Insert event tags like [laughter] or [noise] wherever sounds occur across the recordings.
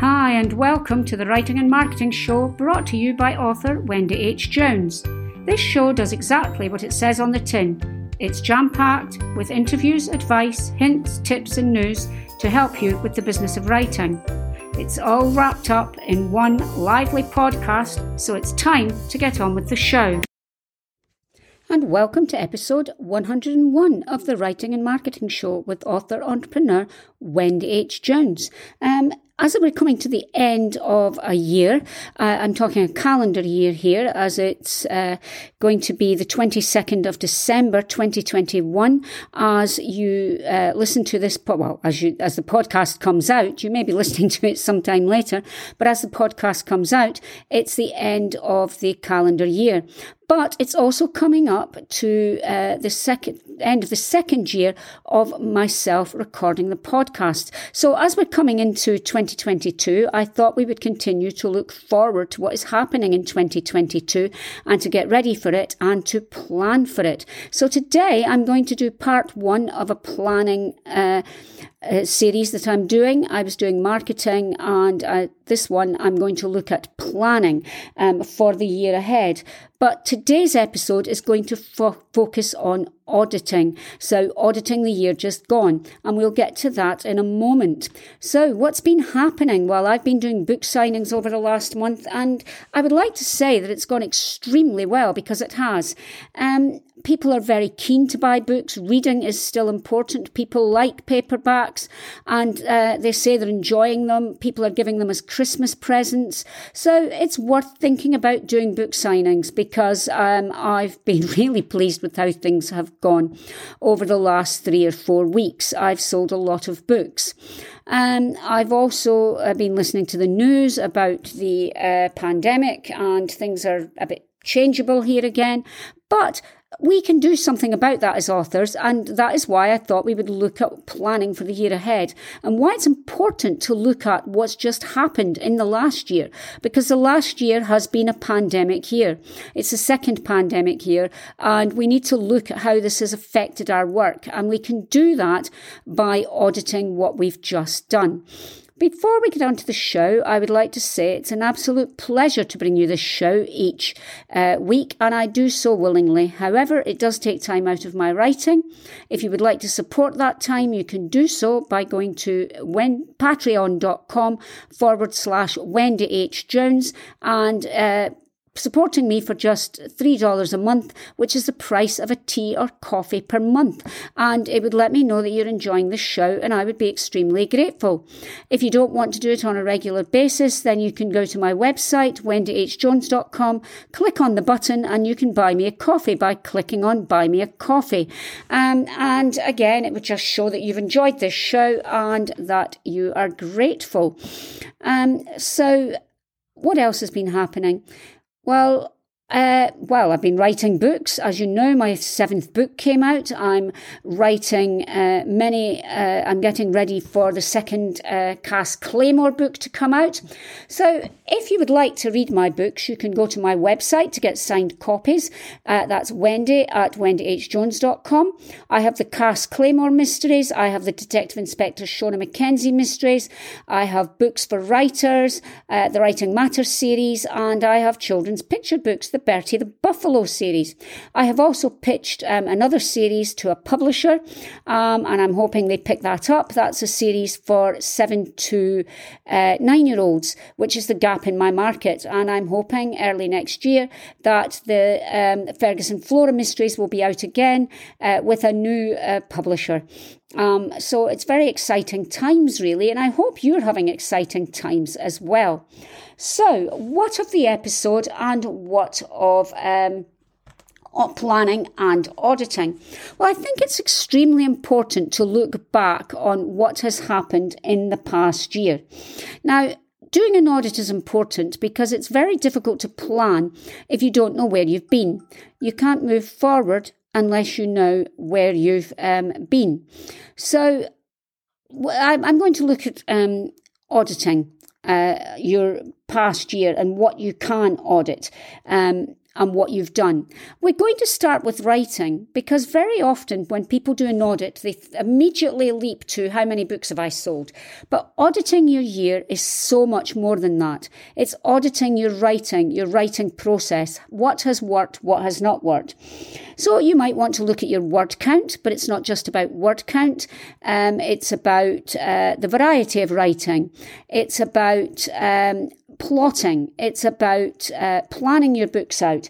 Hi, and welcome to the Writing and Marketing Show brought to you by author Wendy H. Jones. This show does exactly what it says on the tin. It's jam packed with interviews, advice, hints, tips, and news to help you with the business of writing. It's all wrapped up in one lively podcast, so it's time to get on with the show and welcome to episode 101 of the Writing and Marketing Show with author entrepreneur Wendy H. Jones. Um, as we're coming to the end of a year, uh, I'm talking a calendar year here, as it's uh, going to be the 22nd of December 2021. As you uh, listen to this, well, as you as the podcast comes out, you may be [laughs] listening to it sometime later, but as the podcast comes out, it's the end of the calendar year. But it's also coming up to uh, the second end of the second year of myself recording the podcast. So as we're coming into 2022, I thought we would continue to look forward to what is happening in 2022 and to get ready for it and to plan for it. So today I'm going to do part one of a planning uh, uh, series that I'm doing. I was doing marketing, and uh, this one I'm going to look at planning um, for the year ahead. But today's episode is going to fo- focus on auditing. So, auditing the year just gone. And we'll get to that in a moment. So, what's been happening? Well, I've been doing book signings over the last month, and I would like to say that it's gone extremely well because it has. Um, people are very keen to buy books. Reading is still important. People like paperbacks and uh, they say they're enjoying them. People are giving them as Christmas presents. So it's worth thinking about doing book signings because um, I've been [laughs] really pleased with how things have gone over the last three or four weeks. I've sold a lot of books. Um, I've also uh, been listening to the news about the uh, pandemic and things are a bit changeable here again. But we can do something about that as authors, and that is why I thought we would look at planning for the year ahead and why it's important to look at what's just happened in the last year, because the last year has been a pandemic year. It's the second pandemic year, and we need to look at how this has affected our work, and we can do that by auditing what we've just done. Before we get on to the show, I would like to say it's an absolute pleasure to bring you this show each uh, week, and I do so willingly. However, it does take time out of my writing. If you would like to support that time, you can do so by going to when, patreon.com forward slash Wendy H. Jones and uh, supporting me for just $3 a month, which is the price of a tea or coffee per month. And it would let me know that you're enjoying the show, and I would be extremely grateful. If you don't want to do it on a regular basis, then you can go to my website, wendyhjones.com, click on the button, and you can buy me a coffee by clicking on Buy Me a Coffee. Um, and again, it would just show that you've enjoyed this show and that you are grateful. Um, so, what else has been happening? Well, uh, well, I've been writing books. As you know, my seventh book came out. I'm writing uh, many, uh, I'm getting ready for the second uh, Cass Claymore book to come out. So, if you would like to read my books, you can go to my website to get signed copies. Uh, that's Wendy at wendyhjones.com. I have the Cass Claymore mysteries. I have the Detective Inspector Shona McKenzie mysteries. I have books for writers, uh, the Writing Matters series, and I have children's picture books the Bertie the Buffalo series. I have also pitched um, another series to a publisher, um, and I'm hoping they pick that up. That's a series for seven to uh, nine year olds, which is the gap in my market. And I'm hoping early next year that the um, Fergus and Flora Mysteries will be out again uh, with a new uh, publisher. Um, so it's very exciting times, really, and I hope you're having exciting times as well. So, what of the episode and what of um, planning and auditing? Well, I think it's extremely important to look back on what has happened in the past year. Now, Doing an audit is important because it's very difficult to plan if you don't know where you've been. You can't move forward unless you know where you've um, been. So I'm going to look at um, auditing uh, your past year and what you can audit. Um, and what you've done. We're going to start with writing because very often when people do an audit, they immediately leap to how many books have I sold. But auditing your year is so much more than that. It's auditing your writing, your writing process. What has worked, what has not worked. So you might want to look at your word count, but it's not just about word count. Um, it's about uh, the variety of writing. It's about um, plotting. It's about uh, planning your books out.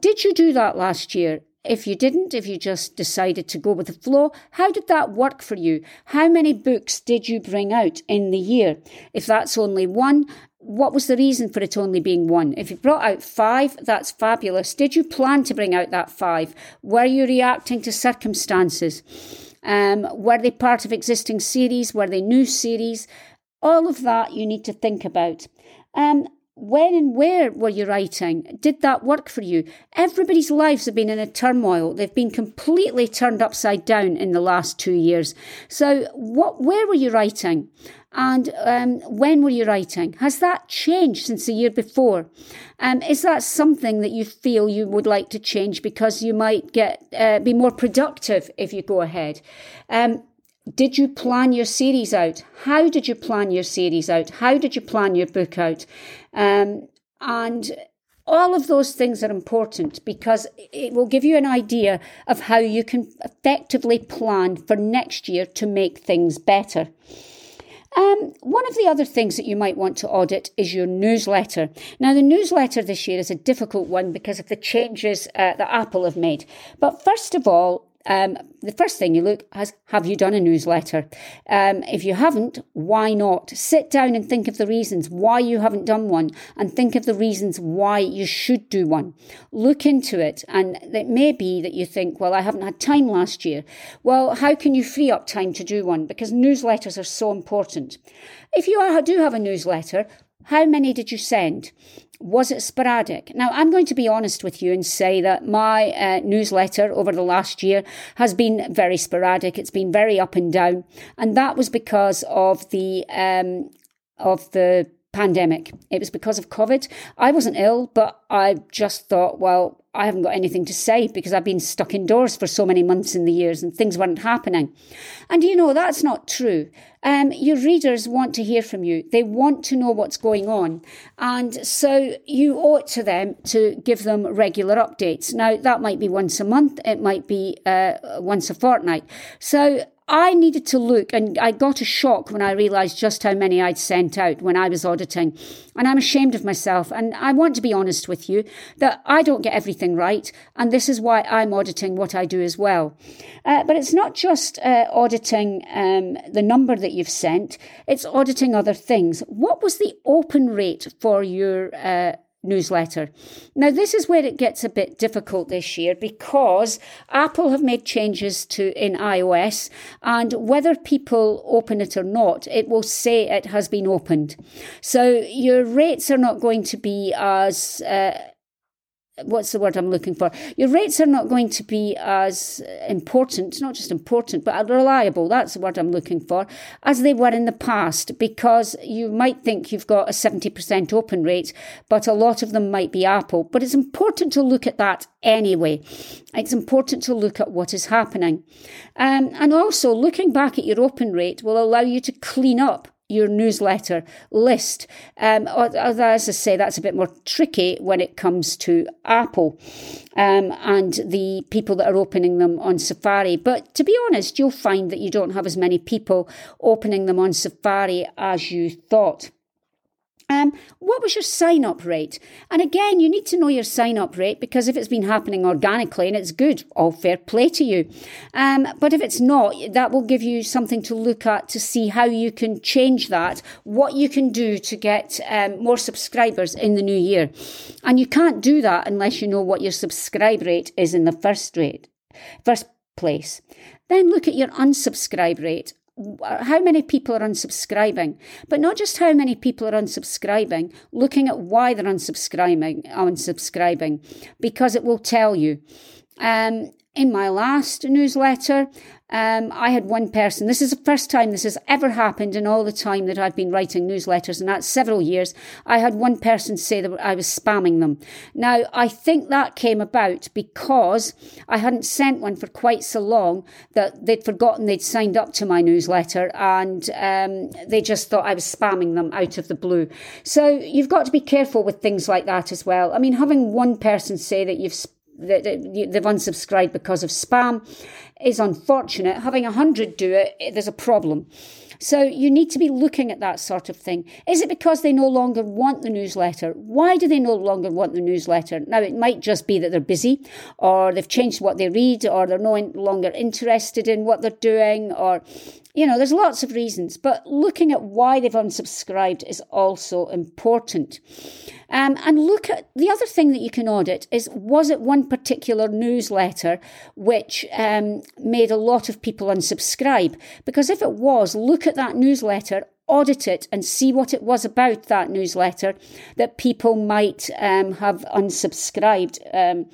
Did you do that last year? If you didn't, if you just decided to go with the flow, how did that work for you? How many books did you bring out in the year? If that's only one, what was the reason for it only being one? If you brought out five, that's fabulous. Did you plan to bring out that five? Were you reacting to circumstances? Um, were they part of existing series? Were they new series? All of that you need to think about. Um, when and where were you writing? Did that work for you? Everybody's lives have been in a turmoil. They've been completely turned upside down in the last two years. So, what? Where were you writing? And um, when were you writing? Has that changed since the year before? Um, is that something that you feel you would like to change because you might get uh, be more productive if you go ahead? Um, did you plan your series out? How did you plan your series out? How did you plan your book out? Um, and all of those things are important because it will give you an idea of how you can effectively plan for next year to make things better. Um, one of the other things that you might want to audit is your newsletter. Now, the newsletter this year is a difficult one because of the changes uh, that Apple have made. But first of all, um, the first thing you look is have you done a newsletter? Um, if you haven't, why not? Sit down and think of the reasons why you haven't done one and think of the reasons why you should do one. Look into it. And it may be that you think, well, I haven't had time last year. Well, how can you free up time to do one? Because newsletters are so important. If you do have a newsletter, how many did you send? Was it sporadic? Now, I'm going to be honest with you and say that my uh, newsletter over the last year has been very sporadic. It's been very up and down, and that was because of the um, of the pandemic. It was because of COVID. I wasn't ill, but I just thought, well, I haven't got anything to say because I've been stuck indoors for so many months in the years and things weren't happening. And you know, that's not true. Um, your readers want to hear from you. They want to know what's going on. And so you owe it to them to give them regular updates. Now, that might be once a month. It might be uh, once a fortnight. So I needed to look and I got a shock when I realised just how many I'd sent out when I was auditing. And I'm ashamed of myself. And I want to be honest with you that I don't get everything right. And this is why I'm auditing what I do as well. Uh, but it's not just uh, auditing um, the number that you've sent, it's auditing other things. What was the open rate for your uh, newsletter. Now, this is where it gets a bit difficult this year because Apple have made changes to in iOS, and whether people open it or not, it will say it has been opened. So your rates are not going to be as uh, what's the word I'm looking for? Your rates are not going to be as important, not just important, but reliable. That's the word I'm looking for, as they were in the past, because you might think you've got a 70% open rate, but a lot of them might be Apple. But it's important to look at that anyway. It's important to look at what is happening. Um, and also, looking back at your open rate will allow you to clean up your newsletter list. Um, as I say, that's a bit more tricky when it comes to Apple um, and the people that are opening them on Safari. But to be honest, you'll find that you don't have as many people opening them on Safari as you thought. Um, what was your sign up rate? And again, you need to know your sign up rate because if it's been happening organically and it's good, all fair play to you. Um, but if it's not, that will give you something to look at to see how you can change that, what you can do to get um, more subscribers in the new year. And you can't do that unless you know what your subscribe rate is in the first rate, first place. Then look at your unsubscribe rate how many people are unsubscribing, but not just how many people are unsubscribing, looking at why they're unsubscribing, unsubscribing, because it will tell you. Um, in my last newsletter, um, I had one person, this is the first time this has ever happened in all the time that I've been writing newsletters, and that's several years. I had one person say that I was spamming them. Now, I think that came about because I hadn't sent one for quite so long that they'd forgotten they'd signed up to my newsletter and um, they just thought I was spamming them out of the blue. So you've got to be careful with things like that as well. I mean, having one person say that you've that they've unsubscribed because of spam is unfortunate. Having a hundred do it, there's a problem. So you need to be looking at that sort of thing. Is it because they no longer want the newsletter? Why do they no longer want the newsletter? Now, it might just be that they're busy, or they've changed what they read, or they're no longer interested in what they're doing, or you know, there's lots of reasons, but looking at why they've unsubscribed is also important. Um, and look at the other thing that you can audit is was it one particular newsletter which um, made a lot of people unsubscribe? Because if it was, look at that newsletter, audit it, and see what it was about that newsletter that people might um, have unsubscribed um,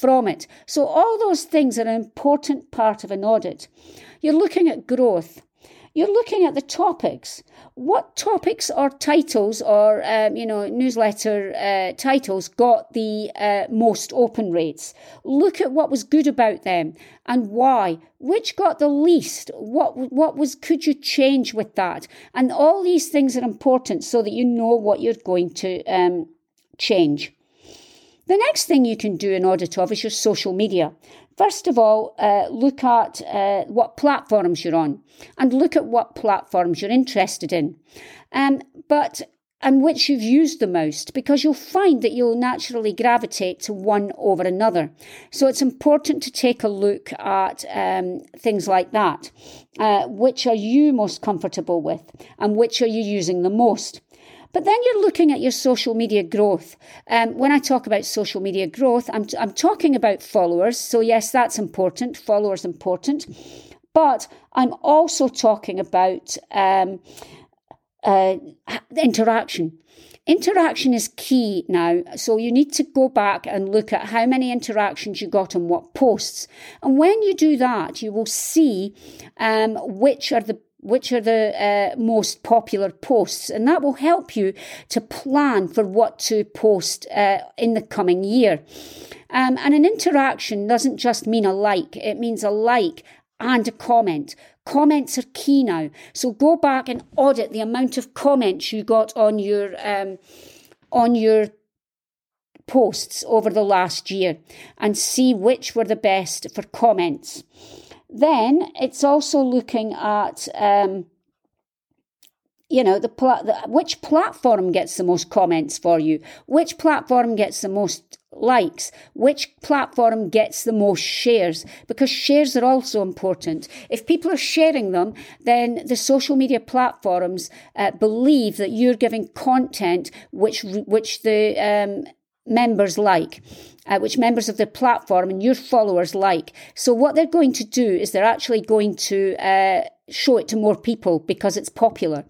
from it. So, all those things are an important part of an audit. You're looking at growth. You're looking at the topics. What topics or titles or um, you know newsletter uh, titles got the uh, most open rates? Look at what was good about them and why. Which got the least? What what was could you change with that? And all these things are important so that you know what you're going to um, change. The next thing you can do in audit of is your social media. First of all, uh, look at uh, what platforms you're on and look at what platforms you're interested in. Um, but and which you've used the most because you'll find that you'll naturally gravitate to one over another. So it's important to take a look at um, things like that. Uh, which are you most comfortable with and which are you using the most? But then you're looking at your social media growth. Um, when I talk about social media growth, I'm, I'm talking about followers. So, yes, that's important. Followers important. But I'm also talking about um, uh, interaction. Interaction is key now, so you need to go back and look at how many interactions you got on what posts. And when you do that, you will see um, which are the which are the uh, most popular posts, and that will help you to plan for what to post uh, in the coming year. Um, and an interaction doesn't just mean a like, it means a like and a comment. Comments are key now. So go back and audit the amount of comments you got on your um, on your posts over the last year and see which were the best for comments. Then it's also looking at, um, you know, the, pla- the which platform gets the most comments for you, which platform gets the most likes, which platform gets the most shares, because shares are also important. If people are sharing them, then the social media platforms uh, believe that you're giving content which which the um, members like, uh, which members of the platform and your followers like. So what they're going to do is they're actually going to uh, show it to more people because it's popular.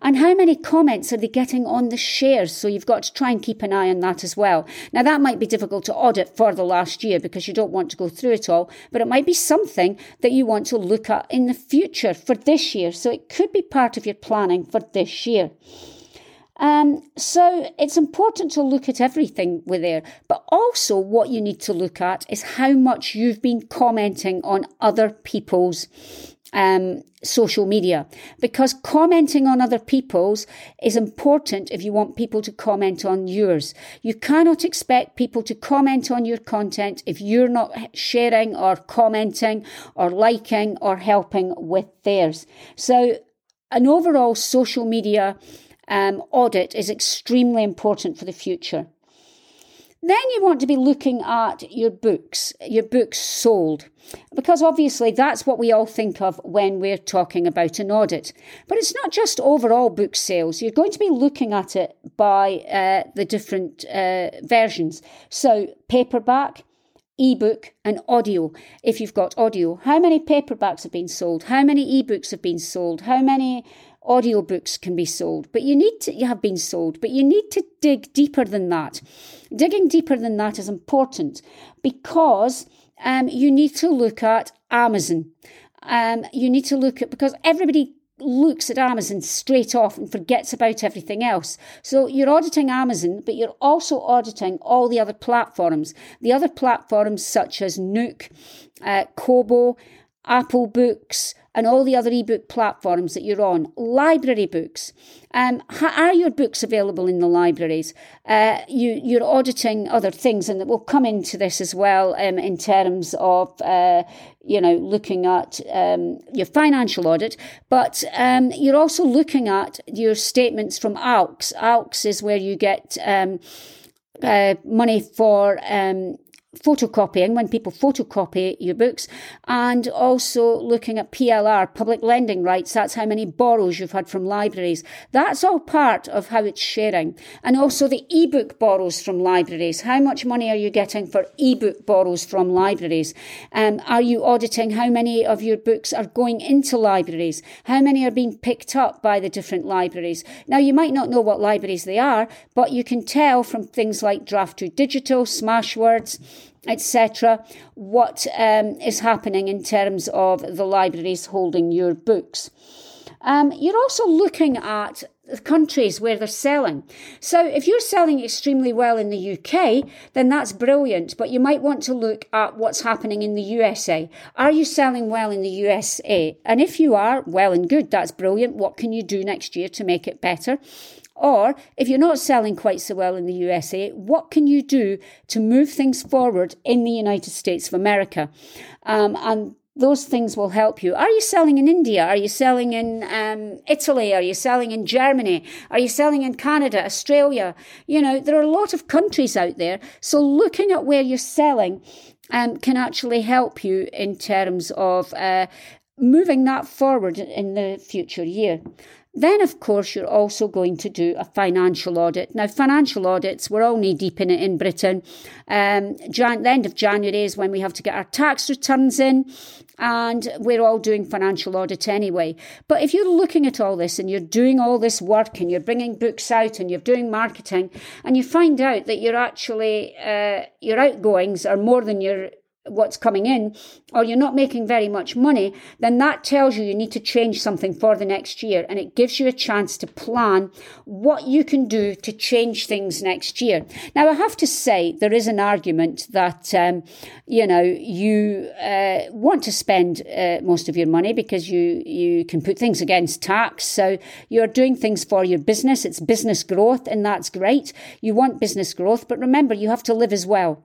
And how many comments are they getting on the shares? So you've got to try and keep an eye on that as well. Now that might be difficult to audit for the last year because you don't want to go through it all, but it might be something that you want to look at in the future for this year. So it could be part of your planning for this year. Um, so it's important to look at everything with there, but also what you need to look at is how much you've been commenting on other people's um, social media because commenting on other people's is important if you want people to comment on yours. You cannot expect people to comment on your content if you're not sharing or commenting or liking or helping with theirs. So, an overall social media um, audit is extremely important for the future. Then you want to be looking at your books, your books sold, because obviously that's what we all think of when we're talking about an audit. But it's not just overall book sales. You're going to be looking at it by uh, the different uh, versions. So paperback, ebook and audio if you've got audio how many paperbacks have been sold how many ebooks have been sold how many audiobooks can be sold, but you need to you have been sold, but you need to dig deeper than that. Digging deeper than that is important because um, you need to look at Amazon. Um, you need to look at because everybody looks at Amazon straight off and forgets about everything else. So you're auditing Amazon, but you're also auditing all the other platforms. The other platforms such as Nook, uh, Kobo, Apple Books, and all the other ebook platforms that you're on. Library books. Um, are your books available in the libraries? Uh, you, you're auditing other things, and we'll come into this as well um, in terms of, uh, you know, looking at um, your financial audit. But um, you're also looking at your statements from ALCS. ALCS is where you get um, uh, money for um, photocopying when people photocopy your books and also looking at PLR public lending rights that's how many borrows you've had from libraries. That's all part of how it's sharing. And also the ebook borrows from libraries. How much money are you getting for ebook borrows from libraries? Um, are you auditing how many of your books are going into libraries? How many are being picked up by the different libraries? Now you might not know what libraries they are but you can tell from things like draft2digital smashwords etc., what um, is happening in terms of the libraries holding your books. Um, you're also looking at the countries where they're selling. So if you're selling extremely well in the UK, then that's brilliant, but you might want to look at what's happening in the USA. Are you selling well in the USA? And if you are, well and good, that's brilliant. What can you do next year to make it better? Or if you're not selling quite so well in the USA, what can you do to move things forward in the United States of America? Um, and those things will help you. Are you selling in India? Are you selling in um, Italy? Are you selling in Germany? Are you selling in Canada, Australia? You know, there are a lot of countries out there. So looking at where you're selling um, can actually help you in terms of uh, moving that forward in the future year. Then, of course, you're also going to do a financial audit. Now, financial audits, we're all knee deep in it in Britain. Um, Jan- the end of January is when we have to get our tax returns in, and we're all doing financial audit anyway. But if you're looking at all this and you're doing all this work and you're bringing books out and you're doing marketing, and you find out that you're actually, uh, your outgoings are more than your what's coming in, or you're not making very much money, then that tells you you need to change something for the next year. And it gives you a chance to plan what you can do to change things next year. Now, I have to say, there is an argument that, um, you know, you uh, want to spend uh, most of your money because you, you can put things against tax. So you're doing things for your business. It's business growth, and that's great. You want business growth, but remember, you have to live as well.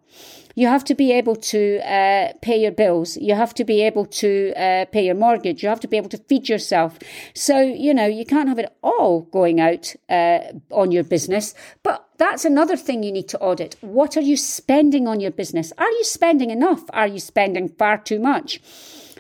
You have to be able to uh, pay your bills. You have to be able to uh, pay your mortgage. You have to be able to feed yourself. So, you know, you can't have it all going out uh, on your business. But that's another thing you need to audit. What are you spending on your business? Are you spending enough? Are you spending far too much?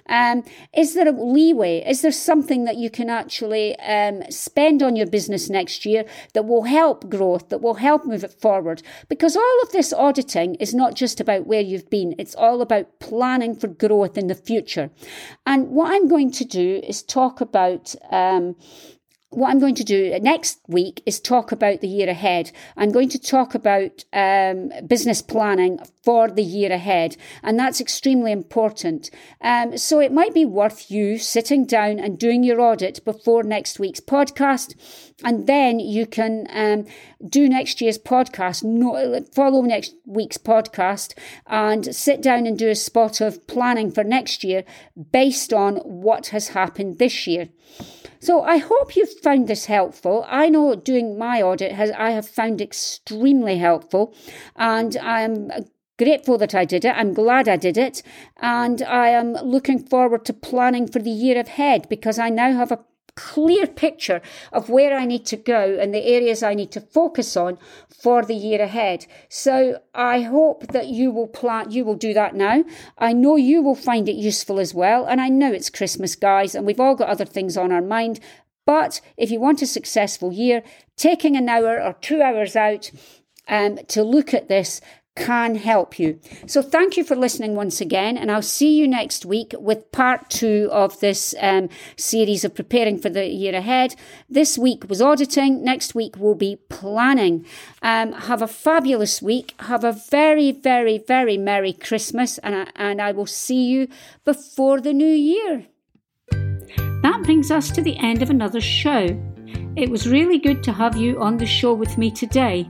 Um, is there a leeway? Is there something that you can actually um, spend on your business next year that will help growth, that will help move it forward? Because all of this auditing is not just about where you've been, it's all about planning for growth in the future. And what I'm going to do is talk about. Um, what I'm going to do next week is talk about the year ahead. I'm going to talk about um, business planning for the year ahead, and that's extremely important. Um, so it might be worth you sitting down and doing your audit before next week's podcast, and then you can um, do next year's podcast, no, follow next week's podcast, and sit down and do a spot of planning for next year based on what has happened this year. So I hope you've found this helpful. I know doing my audit has I have found extremely helpful, and I'm grateful that I did it. I'm glad I did it, and I am looking forward to planning for the year ahead because I now have a clear picture of where I need to go and the areas I need to focus on for the year ahead. So I hope that you will plan, you will do that now. I know you will find it useful as well. And I know it's Christmas, guys, and we've all got other things on our mind. But if you want a successful year, taking an hour or two hours out um, to look at this can help you. So thank you for listening once again, and I'll see you next week with part two of this um, series of preparing for the year ahead. This week was auditing, next week will be planning. Um, have a fabulous week. Have a very, very, very Merry Christmas, and I, and I will see you before the new year. That brings us to the end of another show. It was really good to have you on the show with me today.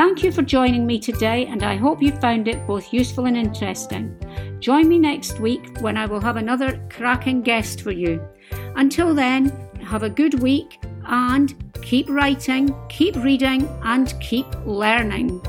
Thank you for joining me today, and I hope you found it both useful and interesting. Join me next week when I will have another cracking guest for you. Until then, have a good week and keep writing, keep reading, and keep learning.